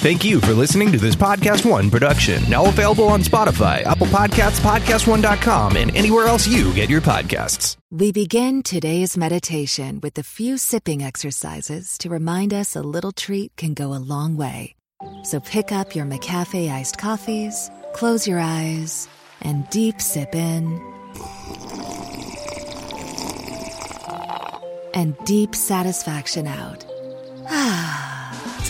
Thank you for listening to this Podcast One production, now available on Spotify, Apple Podcasts, PodcastOne.com, and anywhere else you get your podcasts. We begin today's meditation with a few sipping exercises to remind us a little treat can go a long way. So pick up your McCafe iced coffees, close your eyes, and deep sip in. And deep satisfaction out. Ah.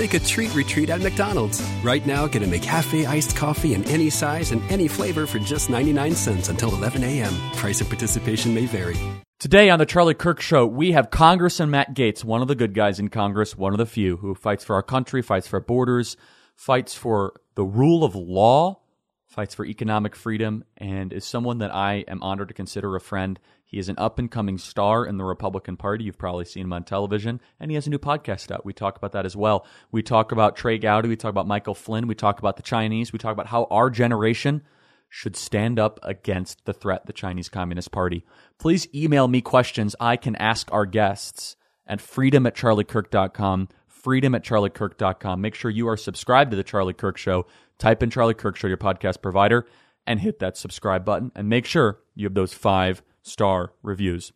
Take a treat retreat at McDonald's. Right now, get a McCafe iced coffee in any size and any flavor for just 99 cents until 11 a.m. Price of participation may vary. Today on the Charlie Kirk Show, we have Congressman Matt Gaetz, one of the good guys in Congress, one of the few who fights for our country, fights for borders, fights for the rule of law, fights for economic freedom, and is someone that I am honored to consider a friend. He is an up and coming star in the Republican Party. You've probably seen him on television, and he has a new podcast out. We talk about that as well. We talk about Trey Gowdy. We talk about Michael Flynn. We talk about the Chinese. We talk about how our generation should stand up against the threat, the Chinese Communist Party. Please email me questions I can ask our guests at freedom at charliekirk.com. Freedom at charliekirk.com. Make sure you are subscribed to the Charlie Kirk Show. Type in Charlie Kirk Show, your podcast provider, and hit that subscribe button. And make sure you have those five star reviews.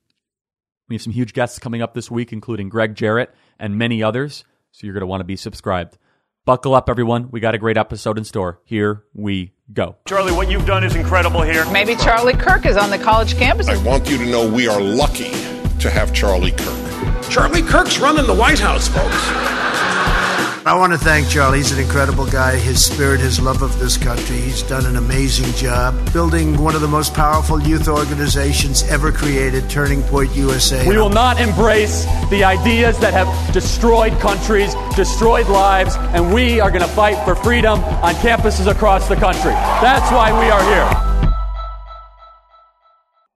We have some huge guests coming up this week, including Gregg Jarrett and many others, so you're going to want to be subscribed. Buckle up, everyone. We got a great episode in store. Here we go. Charlie, what you've done is incredible here. Maybe Charlie Kirk is on the college campus. I want you to know we are lucky to have Charlie Kirk. Charlie Kirk's running the White House, folks. I want to thank Charlie. He's an incredible guy. His spirit, his love of this country. He's done an amazing job building one of the most powerful youth organizations ever created, Turning Point USA. We will not embrace the ideas that have destroyed countries, destroyed lives, and we are going to fight for freedom on campuses across the country. That's why we are here.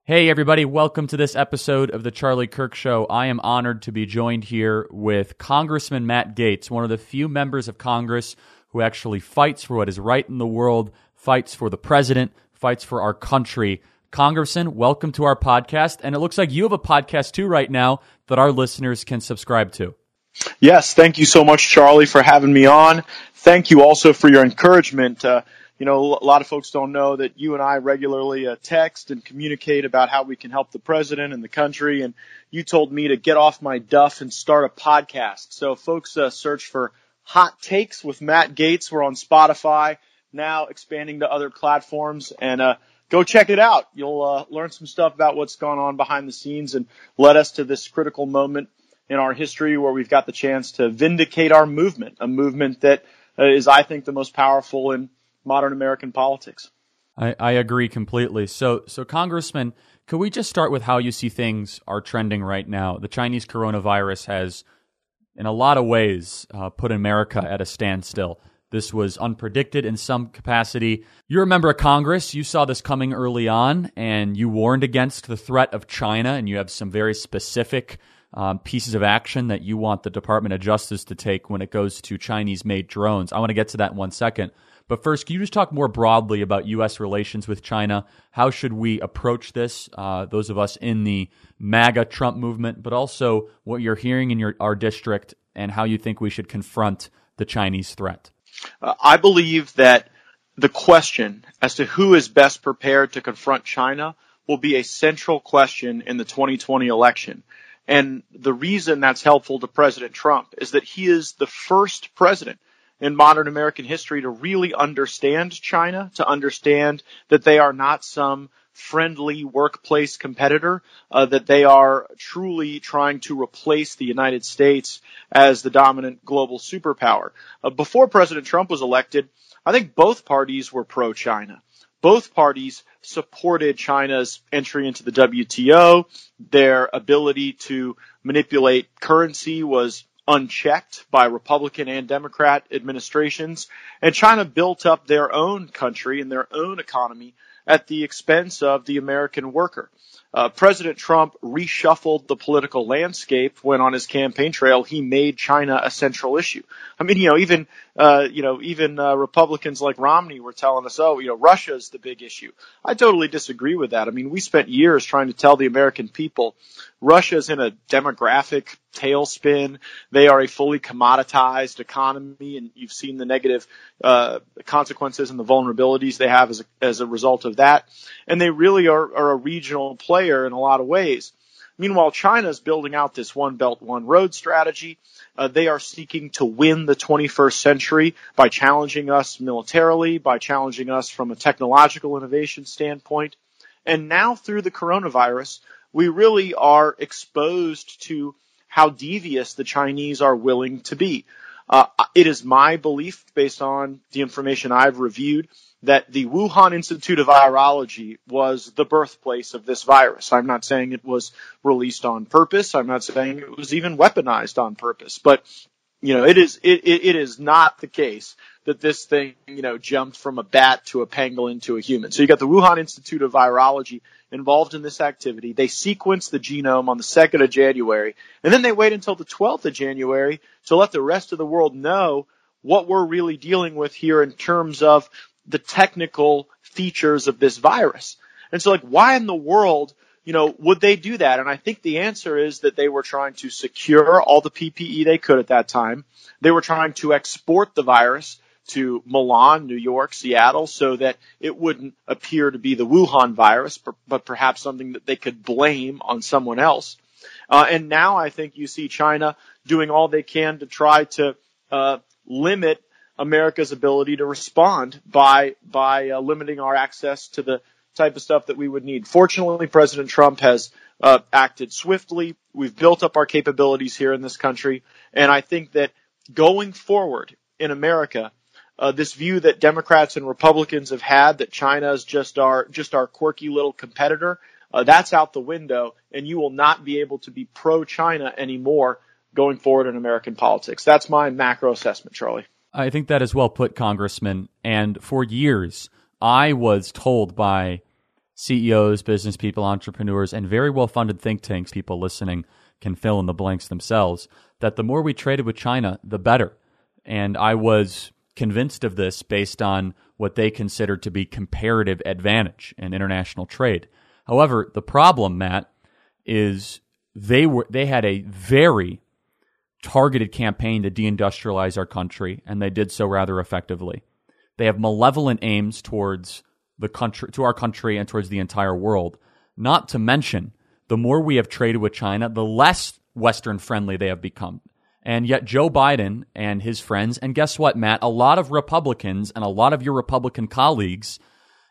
Hey, everybody, welcome to this episode of The Charlie Kirk Show. I am honored to be joined here with Congressman Matt Gaetz, one of the few members of Congress who actually fights for what is right in the world, fights for the president, fights for our country. Congressman, welcome to our podcast. And it looks like you have a podcast too right now that our listeners can subscribe to. Yes, thank you so much, Charlie, for having me on. Thank you also for your encouragement. Uh, you know, a lot of folks don't know that you and I regularly uh, text and communicate about how we can help the president and the country. And you told me to get off my duff and start a podcast. So folks, uh, search for Hot Takes with Matt Gaetz. We're on Spotify now, expanding to other platforms, and uh, go check it out. You'll uh, learn some stuff about what's gone on behind the scenes and led us to this critical moment in our history where we've got the chance to vindicate our movement, a movement that uh, I think, the most powerful in modern American politics. I, I agree completely. So, so Congressman, could we just start with how you see things are trending right now? The Chinese coronavirus has, in a lot of ways, uh, put America at a standstill. This was unpredicted in some capacity. You're a member of Congress. You saw this coming early on, and you warned against the threat of China, and you have some very specific um, pieces of action that you want the Department of Justice to take when it goes to Chinese made drones. I want to get to that in one second. But first, can you just talk more broadly about U.S. relations with China? How should we approach this, uh, those of us in the MAGA Trump movement, but also what you're hearing in your, our district and how you think we should confront the Chinese threat? Uh, I believe that the question as to who is best prepared to confront China will be a central question in the 2020 election. And the reason that's helpful to President Trump is that he is the first president in modern American history to really understand China, to understand that they are not some friendly workplace competitor, uh, that they are truly trying to replace the United States as the dominant global superpower. Uh, before President Trump was elected, I think both parties were pro-China. Both parties supported China's entry into the WTO. Their ability to manipulate currency was unchecked by Republican and Democrat administrations. And China built up their own country and their own economy at the expense of the American worker. Uh, President Trump reshuffled the political landscape when on his campaign trail he made China a central issue. I mean, you know, even uh, you know, even uh, Republicans like Romney were telling us, oh, you know, Russia's the big issue. I totally disagree with that. I mean, we spent years trying to tell the American people Russia's in a demographic tailspin. They are a fully commoditized economy, and you've seen the negative uh, consequences and the vulnerabilities they have as a, as a result of that. And they really are, are a regional player in a lot of ways. Meanwhile, China is building out this one belt, one road strategy. Uh, they are seeking to win the 21st century by challenging us militarily, by challenging us from a technological innovation standpoint. And now through the coronavirus, we really are exposed to how devious the Chinese are willing to be. Uh, it is my belief, based on the information I've reviewed, that the Wuhan Institute of Virology was the birthplace of this virus. I'm not saying it was released on purpose. I'm not saying it was even weaponized on purpose, but you know, it is, it, it, it is not the case that this thing, you know, jumped from a bat to a pangolin to a human. So you got the Wuhan Institute of Virology involved in this activity. They sequence the genome on the 2nd of January, and then they wait until the 12th of January to let the rest of the world know what we're really dealing with here in terms of the technical features of this virus. And so like, why in the world you know, would they do that? And I think the answer is that they were trying to secure all the PPE they could at that time. They were trying to export the virus to Milan, New York, Seattle, so that it wouldn't appear to be the Wuhan virus, but perhaps something that they could blame on someone else. Uh, and now I think you see China doing all they can to try to uh, limit America's ability to respond by by uh, limiting our access to the type of stuff that we would need. Fortunately, President Trump has uh, acted swiftly. We've built up our capabilities here in this country, and I think that going forward in America, uh, this view that Democrats and Republicans have had that China is just our just our quirky little competitor, uh, that's out the window, and you will not be able to be pro-China anymore going forward in American politics. That's my macro assessment, Charlie. I think that is well put, Congressman. And for years, I was told by CEOs, business people, entrepreneurs, and very well funded think tanks, people listening can fill in the blanks themselves, that the more we traded with China, the better. And I was convinced of this based on what they considered to be comparative advantage in international trade. However, the problem, Matt, is they were they had a very targeted campaign to deindustrialize our country, and they did so rather effectively. They have malevolent aims towards the country to our country and towards the entire world. Not to mention, the more we have traded with China, the less Western friendly they have become. And yet, Joe Biden and his friends, and guess what, Matt? A lot of Republicans and a lot of your Republican colleagues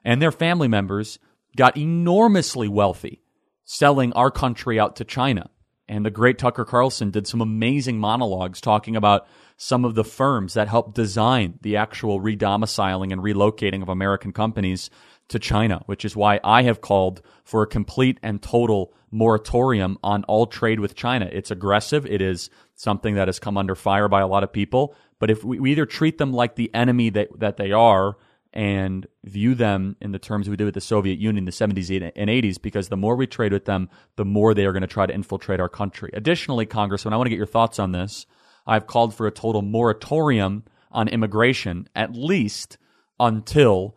and their family members got enormously wealthy selling our country out to China. And the great Tucker Carlson did some amazing monologues talking about some of the firms that helped design the actual redomiciling and relocating of American companies to China, which is why I have called for a complete and total moratorium on all trade with China. It's aggressive. It is something that has come under fire by a lot of people. But if we, either treat them like the enemy that, that they are and view them in the terms we did with the Soviet Union in the 70s and 80s, because the more we trade with them, the more they are going to try to infiltrate our country. Additionally, Congressman, I want to get your thoughts on this. I've called for a total moratorium on immigration, at least until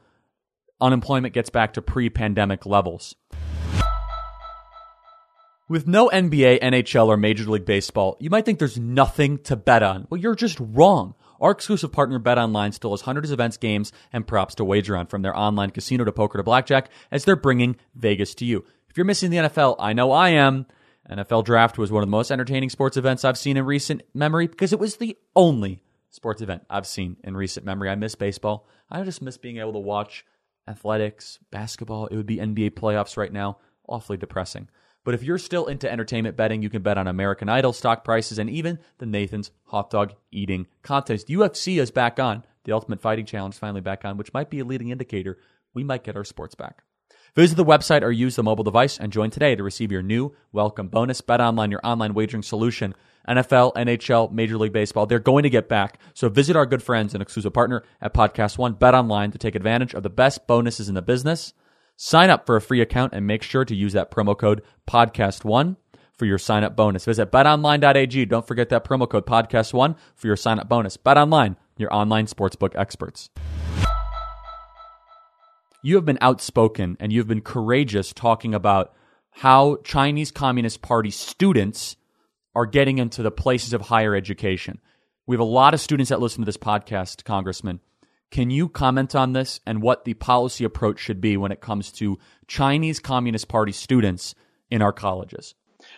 unemployment gets back to pre pandemic levels. With no NBA, NHL, or Major League Baseball, you might think there's nothing to bet on. Well, you're just wrong. Our exclusive partner BetOnline still has hundreds of events, games, and props to wager on, from their online casino to poker to blackjack, as they're bringing Vegas to you. If you're missing the NFL, I know I am. NFL Draft was one of the most entertaining sports events I've seen in recent memory because it was the only sports event I've seen in recent memory. I miss baseball. I just miss being able to watch athletics, basketball. It would be NBA playoffs right now. Awfully depressing. But if you're still into entertainment betting, you can bet on American Idol, stock prices, and even the Nathan's hot dog eating contest. UFC is back on. The Ultimate Fighting Challenge finally back on, which might be a leading indicator we might get our sports back. Visit the website or use the mobile device and join today to receive your new welcome bonus. Bet online, your online wagering solution. NFL, NHL, Major League Baseball, they're going to get back. So visit our good friends and exclusive partner at Podcast One, Bet Online, to take advantage of the best bonuses in the business. Sign up for a free account and make sure to use that promo code podcast1 for your sign up bonus. Visit betonline.ag. Don't forget that promo code podcast1 for your sign up bonus. BetOnline, your online sportsbook experts. You have been outspoken and you've been courageous talking about how Chinese Communist Party students are getting into the places of higher education. We have a lot of students that listen to this podcast, Congressman, can you comment on this and what the policy approach should be when it comes to Chinese Communist Party students in our colleges?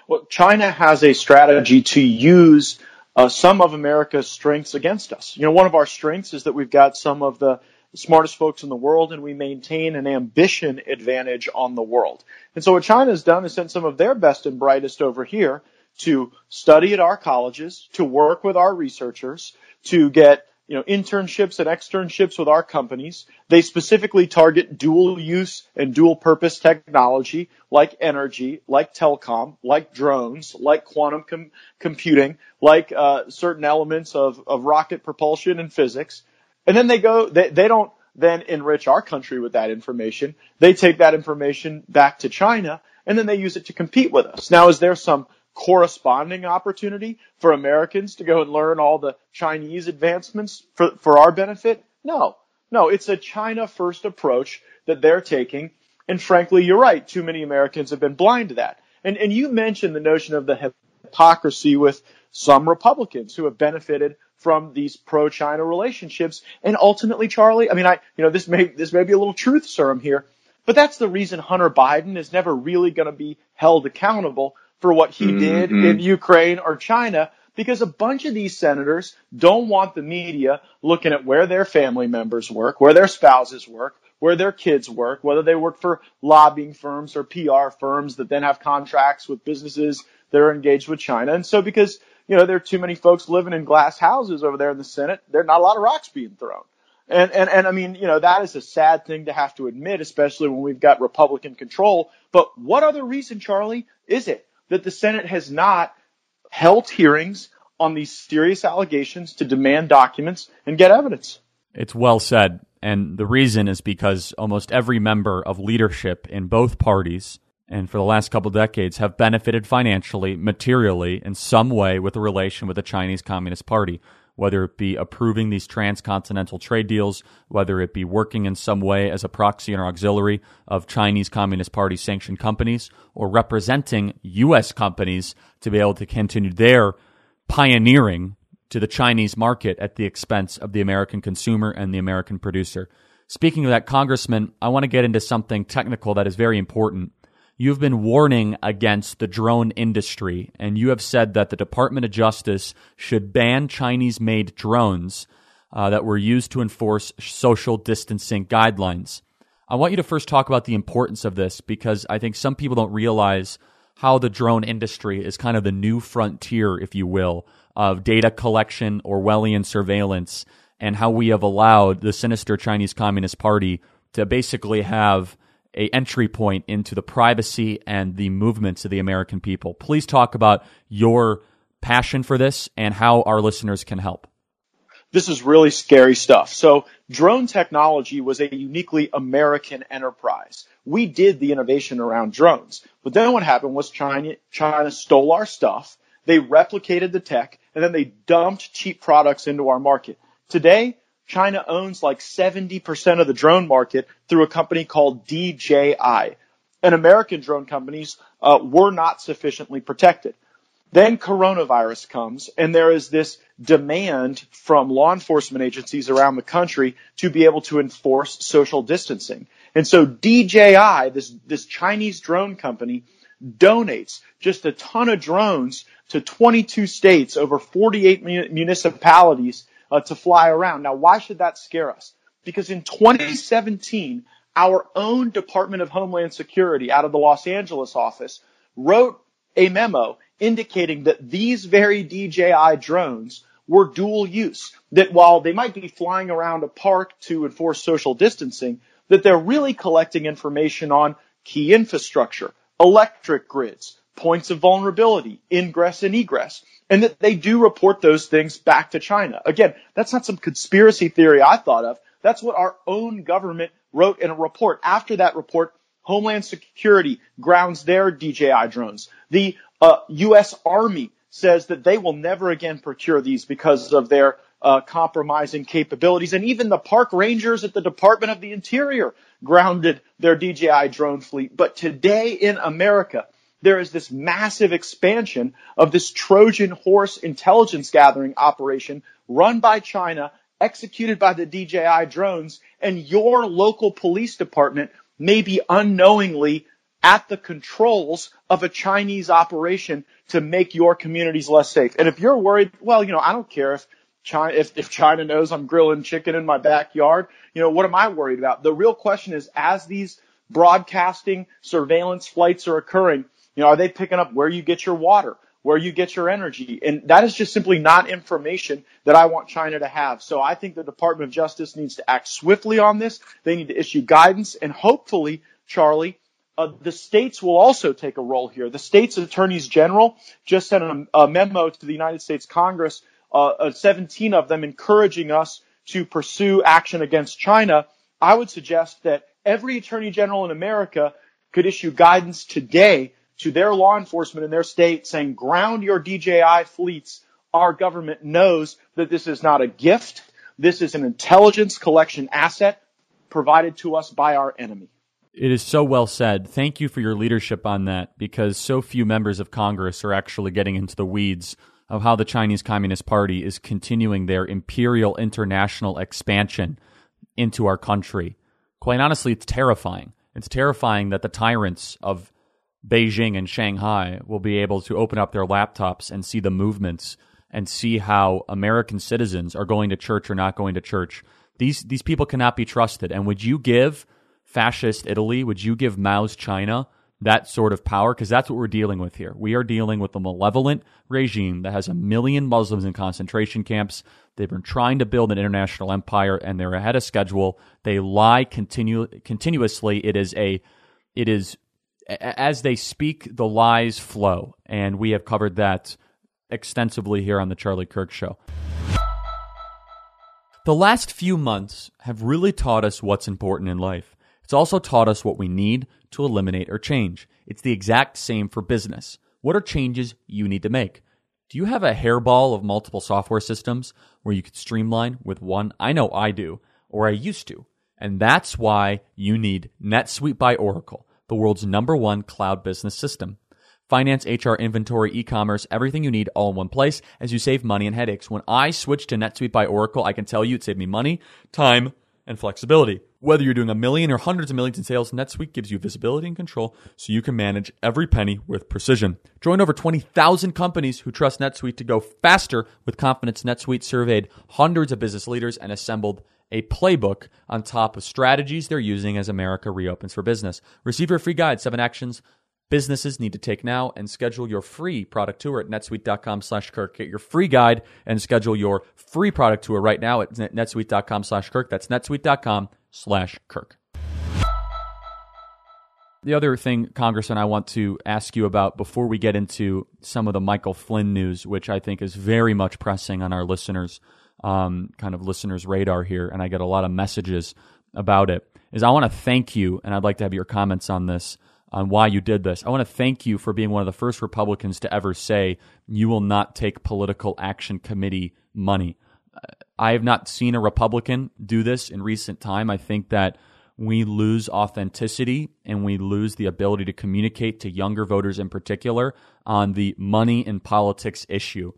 Well, China has a strategy to use uh, some of America's strengths against us. You know, one of our strengths is that we've got some of the smartest folks in the world and we maintain an ambition advantage on the world. And so what China has done is sent some of their best and brightest over here to study at our colleges, to work with our researchers, to get you know, internships and externships with our companies. They specifically target dual use and dual purpose technology like energy, like telecom, like drones, like quantum com- computing, like uh, certain elements of, of rocket propulsion and physics. And then they go, they, they don't then enrich our country with that information. They take that information back to China and then they use it to compete with us. Now, is there some corresponding opportunity for Americans to go and learn all the Chinese advancements for, for our benefit? No. No, it's a China first approach that they're taking. And frankly, you're right. Too many Americans have been blind to that. And, and you mentioned the notion of the hypocrisy with some Republicans who have benefited from these pro-China relationships. And ultimately, Charlie, I mean, I, you know, this may, this may be a little truth serum here, but that's the reason Hunter Biden is never really going to be held accountable for what he mm-hmm. did in Ukraine or China because a bunch of these senators don't want the media looking at where their family members work, where their spouses work, where their kids work, whether they work for lobbying firms or PR firms that then have contracts with businesses that are engaged with China. And so because, you know, there are too many folks living in glass houses over there in the Senate, there's not a lot of rocks being thrown. And, and, and I mean, you know, that is a sad thing to have to admit, especially when we've got Republican control. But what other reason, Charlie, is it that the Senate has not held hearings on these serious allegations to demand documents and get evidence. It's well said. And the reason is because almost every member of leadership in both parties and for the last couple decades have benefited financially, materially, in some way with a relation with the Chinese Communist Party whether it be approving these transcontinental trade deals, whether it be working in some way as a proxy or auxiliary of Chinese Communist Party sanctioned companies, or representing U.S. companies to be able to continue their pioneering to the Chinese market at the expense of the American consumer and the American producer. Speaking of that, Congressman, I want to get into something technical that is very important you've been warning against the drone industry, and you have said that the Department of Justice should ban Chinese made drones uh, that were used to enforce social distancing guidelines. I want you to first talk about the importance of this because I think some people don't realize how the drone industry is kind of the new frontier, if you will, of data collection, Orwellian surveillance, and how we have allowed the sinister Chinese Communist Party to basically have a entry point into the privacy and the movements of the American people. Please talk about your passion for this and how our listeners can help. This is really scary stuff. So drone technology was a uniquely American enterprise. We did the innovation around drones. But then what happened was China, China stole our stuff. They replicated the tech and then they dumped cheap products into our market. Today, China owns like 70% of the drone market through a company called DJI. And American drone companies uh, were not sufficiently protected. Then coronavirus comes and there is this demand from law enforcement agencies around the country to be able to enforce social distancing. And so DJI, this, this Chinese drone company, donates just a ton of drones to 22 states, over 48 municipalities uh, to fly around. Now, why should that scare us? Because in 2017, our own Department of Homeland Security out of the Los Angeles office wrote a memo indicating that these very DJI drones were dual use. That while they might be flying around a park to enforce social distancing, that they're really collecting information on key infrastructure, electric grids, points of vulnerability, ingress and egress and that they do report those things back to China. Again, that's not some conspiracy theory I thought of. That's what our own government wrote in a report. After that report, Homeland Security grounds their DJI drones. The uh, U.S. Army says that they will never again procure these because of their uh, compromising capabilities. And even the park rangers at the Department of the Interior grounded their DJI drone fleet. But today in America, there is this massive expansion of this Trojan horse intelligence gathering operation run by China, executed by the DJI drones, and your local police department may be unknowingly at the controls of a Chinese operation to make your communities less safe. And if you're worried, well, you know, I don't care if China, if, if China knows I'm grilling chicken in my backyard, you know, what am I worried about? The real question is as these broadcasting surveillance flights are occurring, you know, are they picking up where you get your water? where you get your energy. And that is just simply not information that I want China to have. So I think the Department of Justice needs to act swiftly on this. They need to issue guidance and hopefully, Charlie, uh, the states will also take a role here. The states attorneys general just sent a, a memo to the United States Congress, uh, uh, 17 of them encouraging us to pursue action against China. I would suggest that every attorney general in America could issue guidance today to their law enforcement in their state saying ground your DJI fleets. Our government knows that this is not a gift. This is an intelligence collection asset provided to us by our enemy. It is so well said. Thank you for your leadership on that because so few members of Congress are actually getting into the weeds of how the Chinese Communist Party is continuing their imperial international expansion into our country. Quite honestly, it's terrifying. It's terrifying that the tyrants of Beijing and Shanghai will be able to open up their laptops and see the movements and see how American citizens are going to church or not going to church. These these people cannot be trusted. And would you give fascist Italy, would you give Mao's China that sort of power? Because that's what we're dealing with here. We are dealing with a malevolent regime that has a million Muslims in concentration camps. They've been trying to build an international empire and they're ahead of schedule. They lie continu- continuously. It is a it is as they speak, the lies flow. And we have covered that extensively here on the Charlie Kirk Show. The last few months have really taught us what's important in life. It's also taught us what we need to eliminate or change. It's the exact same for business. What are changes you need to make? Do you have a hairball of multiple software systems where you could streamline with one? I know I do, or I used to. And that's why you need NetSuite by Oracle, the world's number one cloud business system. Finance, HR, inventory, e-commerce, everything you need all in one place as you save money and headaches. When I switched to NetSuite by Oracle, I can tell you it saved me money, time, and flexibility. Whether you're doing a million or hundreds of millions in sales, NetSuite gives you visibility and control so you can manage every penny with precision. Join over 20,000 companies who trust NetSuite to go faster with confidence. NetSuite surveyed hundreds of business leaders and assembled a playbook on top of strategies they're using as America reopens for business. Receive your free guide, seven actions businesses need to take now and schedule your free product tour at netsuite.com slash kirk. Get your free guide and schedule your free product tour right now at netsuite.com slash kirk. That's netsuite.com slash kirk. The other thing congressman i want to ask you about before we get into some of the michael flynn news which i think is very much pressing on our listeners um, kind of listeners radar here and i get a lot of messages about it is i want to thank you and i'd like to have your comments on this on why you did this. I want to thank you for being one of the first Republicans to ever say you will not take political action committee money. I have not seen a Republican do this in recent time. I think that we lose authenticity and we lose the ability to communicate to younger voters in particular on the money and politics issue.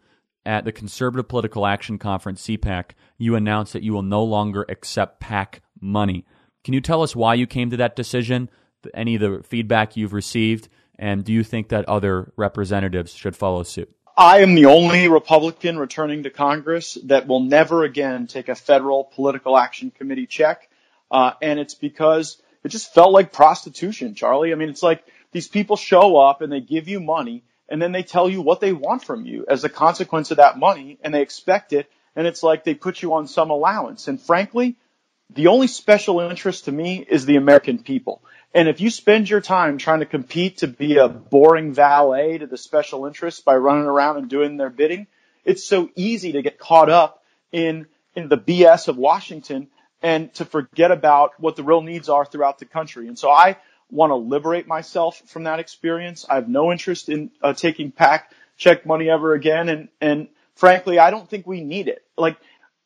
At the Conservative Political Action Conference, CPAC, you announced that you will no longer accept PAC money. Can you tell us why you came to that decision? any of the feedback you've received? And do you think that other representatives should follow suit? I am the only Republican returning to Congress that will never again take a federal political action committee check. Uh, and it's because it just felt like prostitution, Charlie. I mean, it's like these people show up and they give you money and then they tell you what they want from you as a consequence of that money and they expect it. And it's like they put you on some allowance. And frankly, the only special interest to me is the American people. And if you spend your time trying to compete to be a boring valet to the special interests by running around and doing their bidding, it's so easy to get caught up in, in the BS of Washington and to forget about what the real needs are throughout the country. And so I want to liberate myself from that experience. I have no interest in uh, taking PAC check money ever again. And, and frankly, I don't think we need it. Like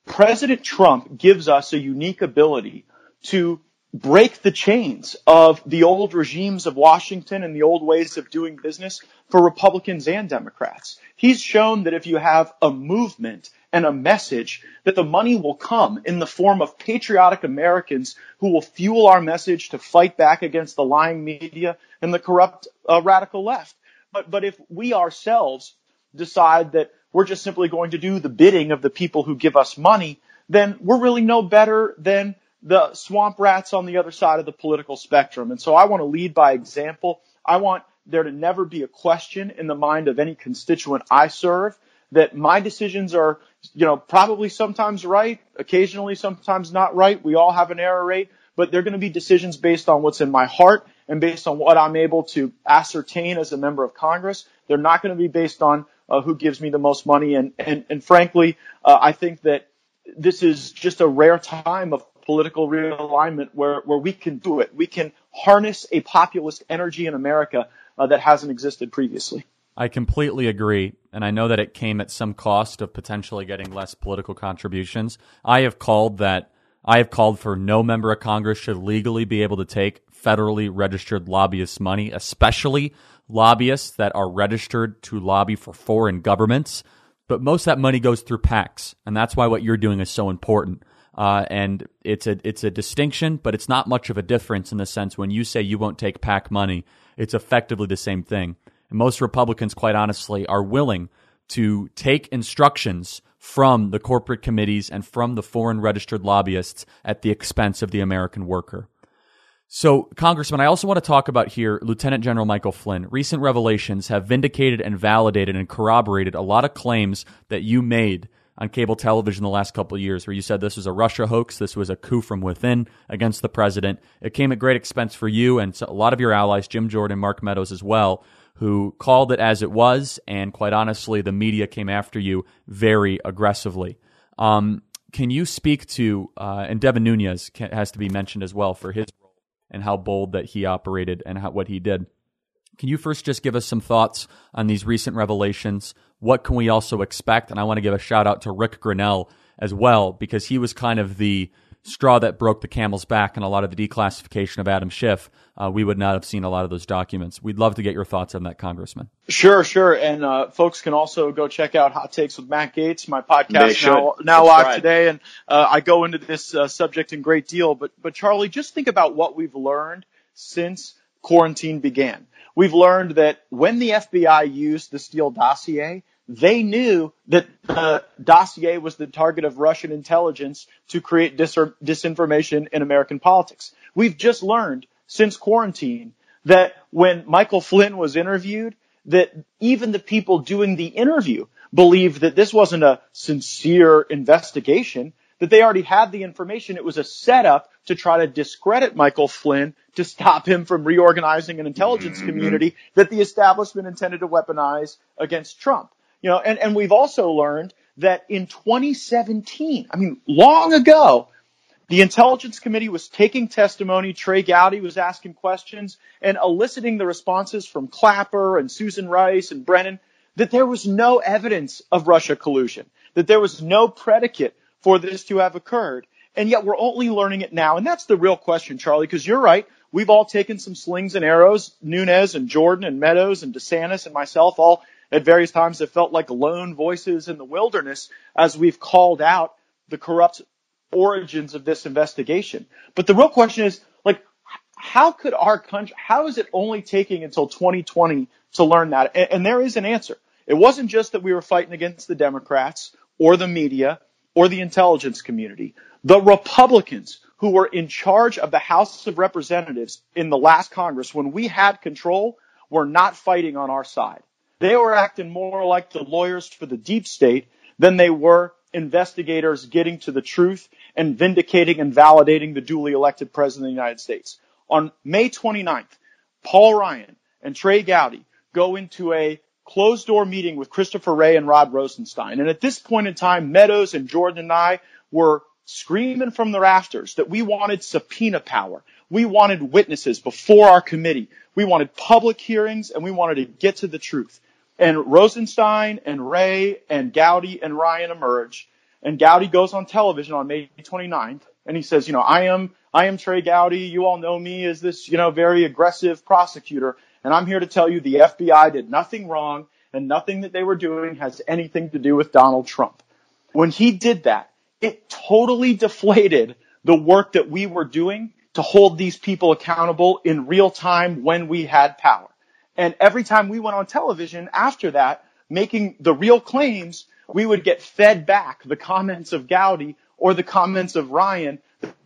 President Trump gives us a unique ability to break the chains of the old regimes of Washington and the old ways of doing business for Republicans and Democrats. He's shown that if you have a movement and a message that the money will come in the form of patriotic Americans who will fuel our message to fight back against the lying media and the corrupt uh, radical left. But, but if we ourselves decide that we're just simply going to do the bidding of the people who give us money, then we're really no better than the swamp rats on the other side of the political spectrum. And so I want to lead by example. I want there to never be a question in the mind of any constituent I serve that my decisions are, you know, probably sometimes right, occasionally sometimes not right. We all have an error rate, but they're going to be decisions based on what's in my heart and based on what I'm able to ascertain as a member of Congress. They're not going to be based on uh, who gives me the most money. And, and, and frankly, uh, I think that this is just a rare time of political realignment where, where we can do it. We can harness a populist energy in America uh, that hasn't existed previously. I completely agree. And I know that it came at some cost of potentially getting less political contributions. I have called that, I have called for no member of Congress should legally be able to take federally registered lobbyists' money, especially lobbyists that are registered to lobby for foreign governments. But most of that money goes through PACs. And that's why what you're doing is so important. Uh, and it's a it's a distinction, but it's not much of a difference in the sense when you say you won't take PAC money, it's effectively the same thing. And most Republicans, quite honestly, are willing to take instructions from the corporate committees and from the foreign registered lobbyists at the expense of the American worker. So, Congressman, I also want to talk about here Lieutenant General Michael Flynn. Recent revelations have vindicated and validated and corroborated a lot of claims that you made on cable television the last couple of years, where you said this was a Russia hoax, this was a coup from within against the president. It came at great expense for you and a lot of your allies, Jim Jordan, Mark Meadows as well, who called it as it was, and quite honestly, the media came after you very aggressively. Um, can you speak to, uh, and Devin Nunes has to be mentioned as well for his role and how bold that he operated and how, what he did. Can you first just give us some thoughts on these recent revelations? What can we also expect? And I want to give a shout out to Ric Grenell as well, because he was kind of the straw that broke the camel's back in a lot of the declassification of Adam Schiff, uh, we would not have seen a lot of those documents. We'd love to get your thoughts on that, Congressman. Sure, sure. And uh, folks can also go check out Hot Takes with Matt Gaetz, my podcast now, now live today. And uh, I go into this uh, subject in great deal. But, but Charlie, just think about what we've learned since quarantine began. We've learned that when the FBI used the Steele dossier, they knew that the dossier was the target of Russian intelligence to create dis- disinformation in American politics. We've just learned since quarantine that when Michael Flynn was interviewed, that even the people doing the interview believed that this wasn't a sincere investigation, that they already had the information. It was a setup to try to discredit Michael Flynn to stop him from reorganizing an intelligence mm-hmm. community that the establishment intended to weaponize against Trump. You know, and, and we've also learned that in 2017, I mean, long ago, the Intelligence Committee was taking testimony. Trey Gowdy was asking questions and eliciting the responses from Clapper and Susan Rice and Brennan that there was no evidence of Russia collusion, that there was no predicate for this to have occurred. And yet we're only learning it now. And that's the real question, Charlie, because you're right. We've all taken some slings and arrows. Nunes and Jordan and Meadows and DeSantis and myself all at various times have felt like lone voices in the wilderness as we've called out the corrupt origins of this investigation. But the real question is, like, how could our country, how is it only taking until 2020 to learn that? And, and there is an answer. It wasn't just that we were fighting against the Democrats or the media or the intelligence community. The Republicans who were in charge of the House of Representatives in the last Congress when we had control were not fighting on our side. They were acting more like the lawyers for the deep state than they were investigators getting to the truth and vindicating and validating the duly elected president of the United States. On May 29th, Paul Ryan and Trey Gowdy go into a closed door meeting with Christopher Wray and Rod Rosenstein. And at this point in time, Meadows and Jordan and I were screaming from the rafters that we wanted subpoena power. We wanted witnesses before our committee. We wanted public hearings and we wanted to get to the truth. And Rosenstein and Wray and Gowdy and Ryan emerge. And Gowdy goes on television on May 29th and he says, you know, I am, I am Trey Gowdy. You all know me as this, you know, very aggressive prosecutor. And I'm here to tell you the FBI did nothing wrong and nothing that they were doing has anything to do with Donald Trump. When he did that, it totally deflated the work that we were doing to hold these people accountable in real time when we had power. And every time we went on television after that, making the real claims, we would get fed back the comments of Gowdy or the comments of Ryan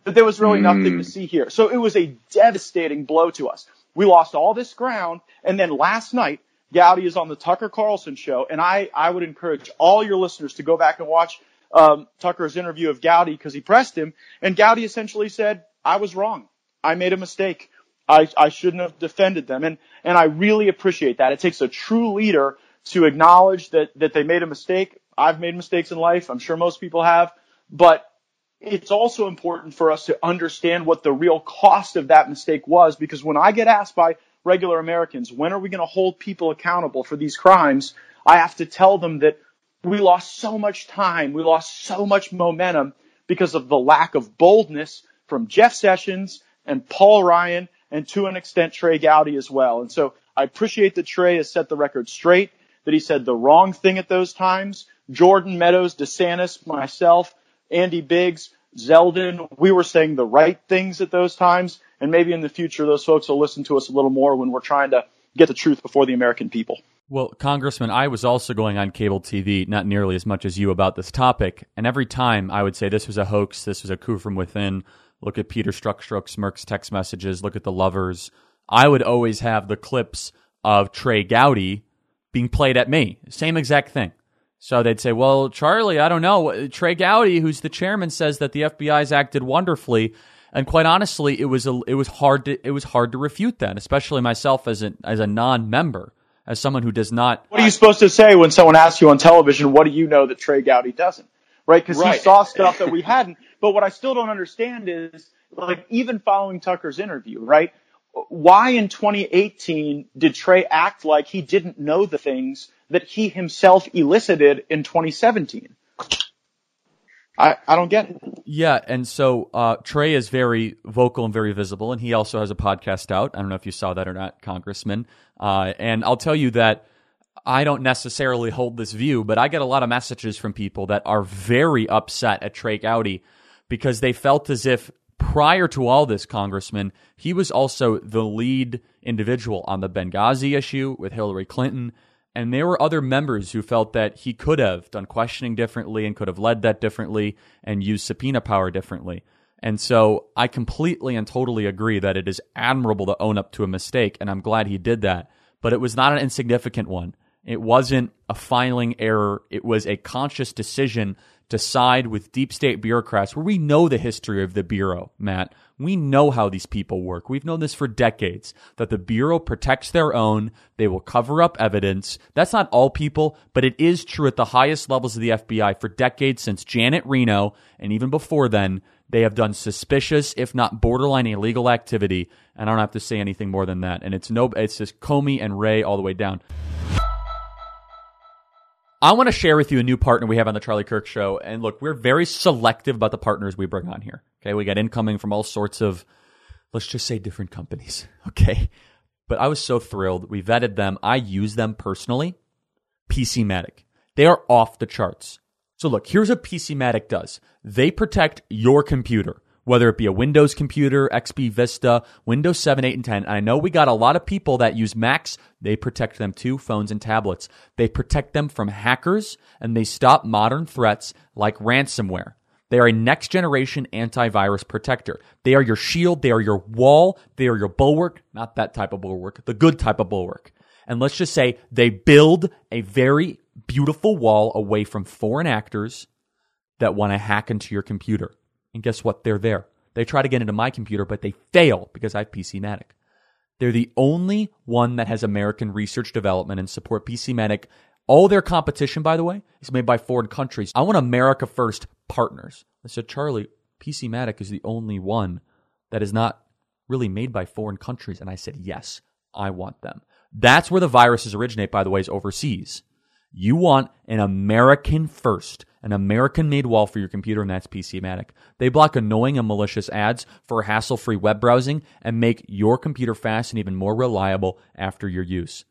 that there was really mm. nothing to see here. So it was a devastating blow to us. We lost all this ground. And then last night, Gowdy is on the Tucker Carlson show. And I, I would encourage all your listeners to go back and watch um, Tucker's interview of Gowdy because he pressed him. And Gowdy essentially said, I was wrong. I made a mistake. I, I shouldn't have defended them. And, and I really appreciate that. It takes a true leader to acknowledge that, that they made a mistake. I've made mistakes in life. I'm sure most people have, but it's also important for us to understand what the real cost of that mistake was because when I get asked by regular Americans, when are we going to hold people accountable for these crimes? I have to tell them that we lost so much time. We lost so much momentum because of the lack of boldness from Jeff Sessions and Paul Ryan and to an extent Trey Gowdy as well. And so I appreciate that Trey has set the record straight, that he said the wrong thing at those times. Jordan Meadows, DeSantis, myself, Andy Biggs, Zeldin, we were saying the right things at those times. And maybe in the future, those folks will listen to us a little more when we're trying to get the truth before the American people. Well, Congressman, I was also going on cable TV, not nearly as much as you about this topic. And every time I would say this was a hoax, this was a coup from within. Look at Peter Strzok Smirk's text messages, look at the lovers. I would always have the clips of Trey Gowdy being played at me. Same exact thing. So they'd say, well, Charlie, I don't know. Trey Gowdy, who's the chairman, says that the FBI's acted wonderfully. And quite honestly, it was a, it was hard to it was hard to refute that, especially myself as a as a non-member, as someone who does not. What are you supposed to say when someone asks you on television, "What do you know that Trey Gowdy doesn't?" Right? Because right. he saw stuff that we hadn't. But what I still don't understand is, like, even following Tucker's interview, right? Why in 2018 did Trey act like he didn't know the things that he himself elicited in 2017? I, I don't get it. Yeah, and so uh, Trey is very vocal and very visible, and he also has a podcast out. I don't know if you saw that or not, Congressman. Uh, and I'll tell you that I don't necessarily hold this view, but I get a lot of messages from people that are very upset at Trey Gowdy because they felt as if prior to all this, Congressman, he was also the lead individual on the Benghazi issue with Hillary Clinton. And there were other members who felt that he could have done questioning differently and could have led that differently and used subpoena power differently. And so I completely and totally agree that it is admirable to own up to a mistake, and I'm glad he did that. But it was not an insignificant one. It wasn't a filing error. It was a conscious decision to side with deep state bureaucrats where we know the history of the Bureau, Matt. We know how these people work. We've known this for decades that the Bureau protects their own. They will cover up evidence. That's not all people, but it is true at the highest levels of the FBI for decades since Janet Reno and even before then. They have done suspicious, if not borderline illegal activity. And I don't have to say anything more than that. And it's no, it's just Comey and Wray all the way down. I want to share with you a new partner we have on the Charlie Kirk show. And look, we're very selective about the partners we bring on here. Okay. We get incoming from all sorts of, let's just say different companies. Okay. But I was so thrilled. We vetted them. I use them personally. PCmatic. They are off the charts. So look, here's what PCmatic does. They protect your computer whether it be a Windows computer, XP Vista, Windows 7, 8, and 10. And I know we got a lot of people that use Macs. They protect them too, phones and tablets. They protect them from hackers and they stop modern threats like ransomware. They are a next generation antivirus protector. They are your shield. They are your wall. They are your bulwark, not that type of bulwark, the good type of bulwark. And let's just say they build a very beautiful wall away from foreign actors that want to hack into your computer. And guess what? They're there. They try to get into my computer, but they fail because I have PCmatic. They're the only one that has American research development and support PCmatic. All their competition, by the way, is made by foreign countries. I want America first partners. I said, Charlie, PCmatic is the only one that is not really made by foreign countries? And I said, yes, I want them. That's where the viruses originate, by the way, is overseas. You want an American first, an American made wall for your computer, and that's PCmatic. They block annoying and malicious ads for hassle free web browsing and make your computer fast and even more reliable after your use.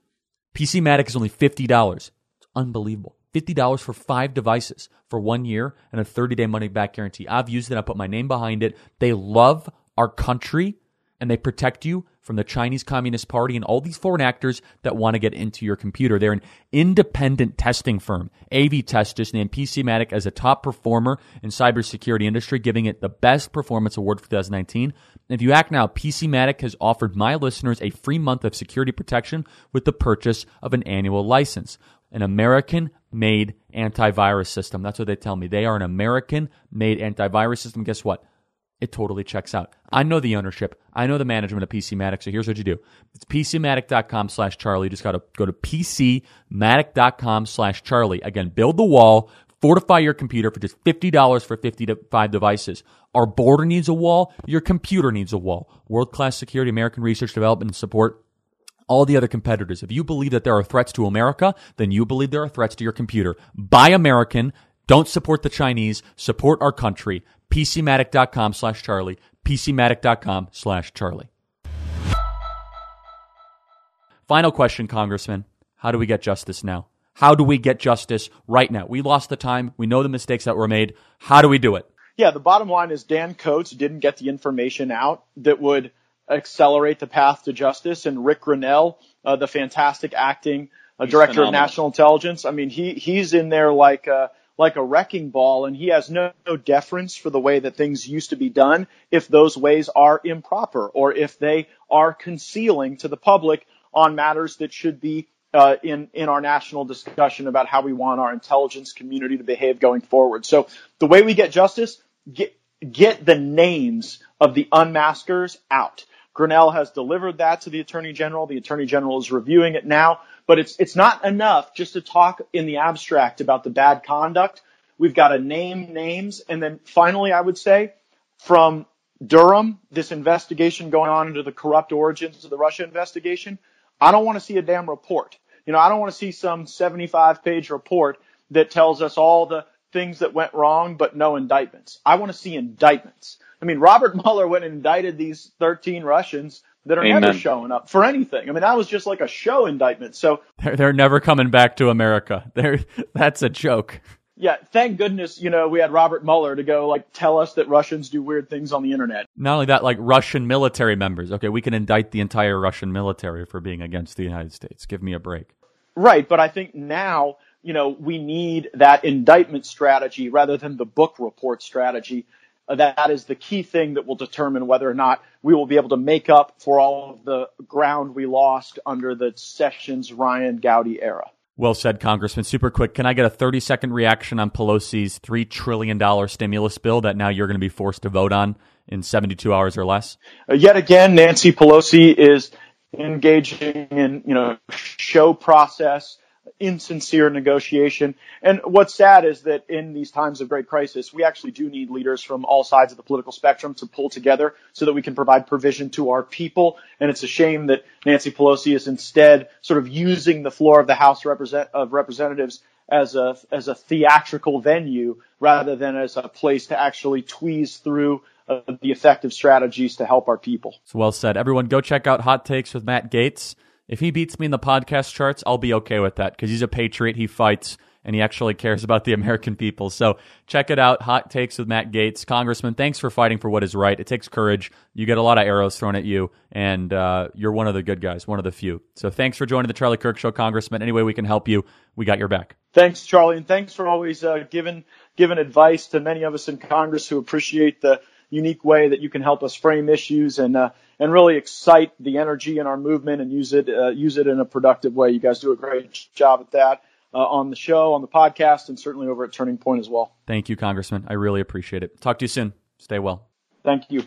PCmatic is only $50. It's unbelievable. $50 for five devices for one year and a 30 day money back guarantee. I've used it. I put my name behind it. They love our country and they protect you from the Chinese Communist Party and all these foreign actors that want to get into your computer. They're an independent testing firm. AV-Test just named PCmatic as a top performer in cybersecurity industry, giving it the best performance award for 2019. And if you act now, PCmatic has offered my listeners a free month of security protection with the purchase of an annual license. An American made antivirus system. That's what they tell me. They are an American made antivirus system. Guess what? It totally checks out. I know the ownership. I know the management of PCmatic. So here's what you do. It's PCmatic.com slash Charlie. You just got to go to PCmatic.com slash Charlie. Again, build the wall, fortify your computer for just $50 for 55 devices. Our border needs a wall. Your computer needs a wall. World class security, American research, development, and support all the other competitors. If you believe that there are threats to America, then you believe there are threats to your computer. Buy American. Don't support the Chinese. Support our country pcmatic.com slash Charlie, pcmatic.com slash Charlie. Final question, Congressman. How do we get justice now? How do we get justice right now? We lost the time. We know the mistakes that were made. How do we do it? Yeah, the bottom line is Dan Coats didn't get the information out that would accelerate the path to justice. And Ric Grenell, uh, the fantastic acting uh, director phenomenal. of national intelligence, I mean, he he's in there like. Uh, like a wrecking ball and he has no, no, deference for the way that things used to be done if those ways are improper or if they are concealing to the public on matters that should be uh, in in our national discussion about how we want our intelligence community to behave going forward. So the way we get justice, get get the names of the unmaskers out. Grenell has delivered that to the Attorney General. The Attorney General is reviewing it now. But it's, it's not enough just to talk in the abstract about the bad conduct. We've got to name names. And then finally, I would say from Durham, this investigation going on into the corrupt origins of the Russia investigation, I don't want to see a damn report. You know, I don't want to see some 75 page report that tells us all the things that went wrong, but no indictments. I want to see indictments. I mean, Robert Mueller went and indicted these 13 Russians that are Amen. never showing up for anything. I mean, that was just like a show indictment. So they're, they're never coming back to America. They're, that's a joke. Yeah, thank goodness, you know, we had Robert Mueller to go like tell us that Russians do weird things on the internet. Not only that, like Russian military members. Okay, we can indict the entire Russian military for being against the United States. Give me a break. Right, but I think now, you know, we need that indictment strategy rather than the book report strategy that is the key thing that will determine whether or not we will be able to make up for all of the ground we lost under the Sessions Ryan Gowdy era. Well said, Congressman. Super quick. Can I get a 30 second reaction on Pelosi's $3 trillion stimulus bill that now you're going to be forced to vote on in 72 hours or less? Uh, yet again, Nancy Pelosi is engaging in, you know, show process insincere negotiation. And what's sad is that in these times of great crisis, we actually do need leaders from all sides of the political spectrum to pull together so that we can provide provision to our people. And it's a shame that Nancy Pelosi is instead sort of using the floor of the House of Representatives as a, as a theatrical venue rather than as a place to actually tweeze through uh, the effective strategies to help our people. It's well said. Everyone go check out Hot Takes with Matt Gaetz. If he beats me in the podcast charts, I'll be okay with that because he's a patriot. He fights and he actually cares about the American people. So check it out. Hot takes with Matt Gaetz. Congressman, thanks for fighting for what is right. It takes courage. You get a lot of arrows thrown at you, and uh, you're one of the good guys, one of the few. So thanks for joining the Charlie Kirk Show, Congressman. Any way we can help you, we got your back. Thanks, Charlie, and thanks for always uh, giving giving advice to many of us in Congress who appreciate the unique way that you can help us frame issues and uh, and really excite the energy in our movement and use it uh, use it in a productive way. You guys do a great job at that uh, on the show, on the podcast, and certainly over at Turning Point as well. Thank you, Congressman. I really appreciate it. Talk to you soon. Stay well. Thank you.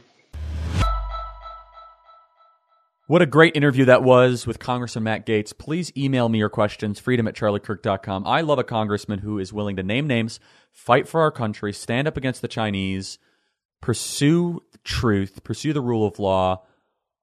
What a great interview that was with Congressman Matt Gaetz. Please email me your questions, freedom at charliekirk.com. I love a congressman who is willing to name names, fight for our country, stand up against the Chinese, pursue truth, pursue the rule of law,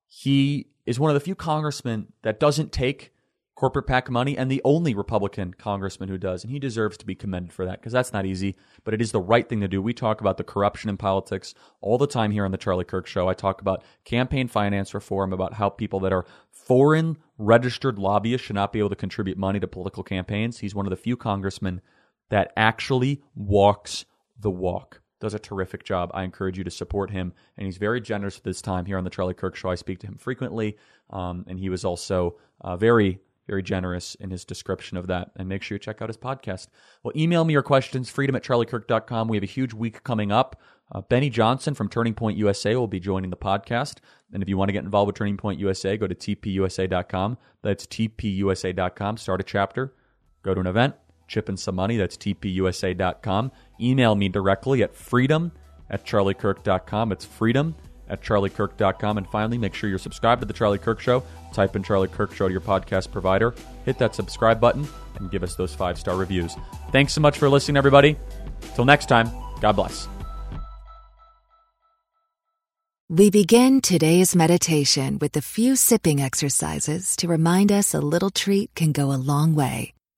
He is one of the few congressmen that doesn't take corporate PAC money and the only Republican congressman who does. And he deserves to be commended for that because that's not easy, but it is the right thing to do. We talk about the corruption in politics all the time here on the Charlie Kirk Show. I talk about campaign finance reform, about how people that are foreign registered lobbyists should not be able to contribute money to political campaigns. He's one of the few congressmen that actually walks the walk. Does a terrific job. I encourage you to support him, and he's very generous with his time here on the Charlie Kirk Show. I speak to him frequently, um, and he was also uh, very very generous in his description of that. And make sure you check out his podcast. Well, email me your questions, freedom at charliekirk.com. We have a huge week coming up. Uh, Benny Johnson from Turning Point USA will be joining the podcast. And if you want to get involved with Turning Point USA, go to tpusa.com. That's tpusa.com. Start a chapter, go to an event, chip in some money. That's tpusa.com. Email me directly at freedom at charliekirk.com. It's freedom at charliekirk.com. And finally, make sure you're subscribed to The Charlie Kirk Show. Type in Charlie Kirk Show to your podcast provider. Hit that subscribe button and give us those five star reviews. Thanks so much for listening, everybody. Till next time, God bless. We begin today's meditation with a few sipping exercises to remind us a little treat can go a long way.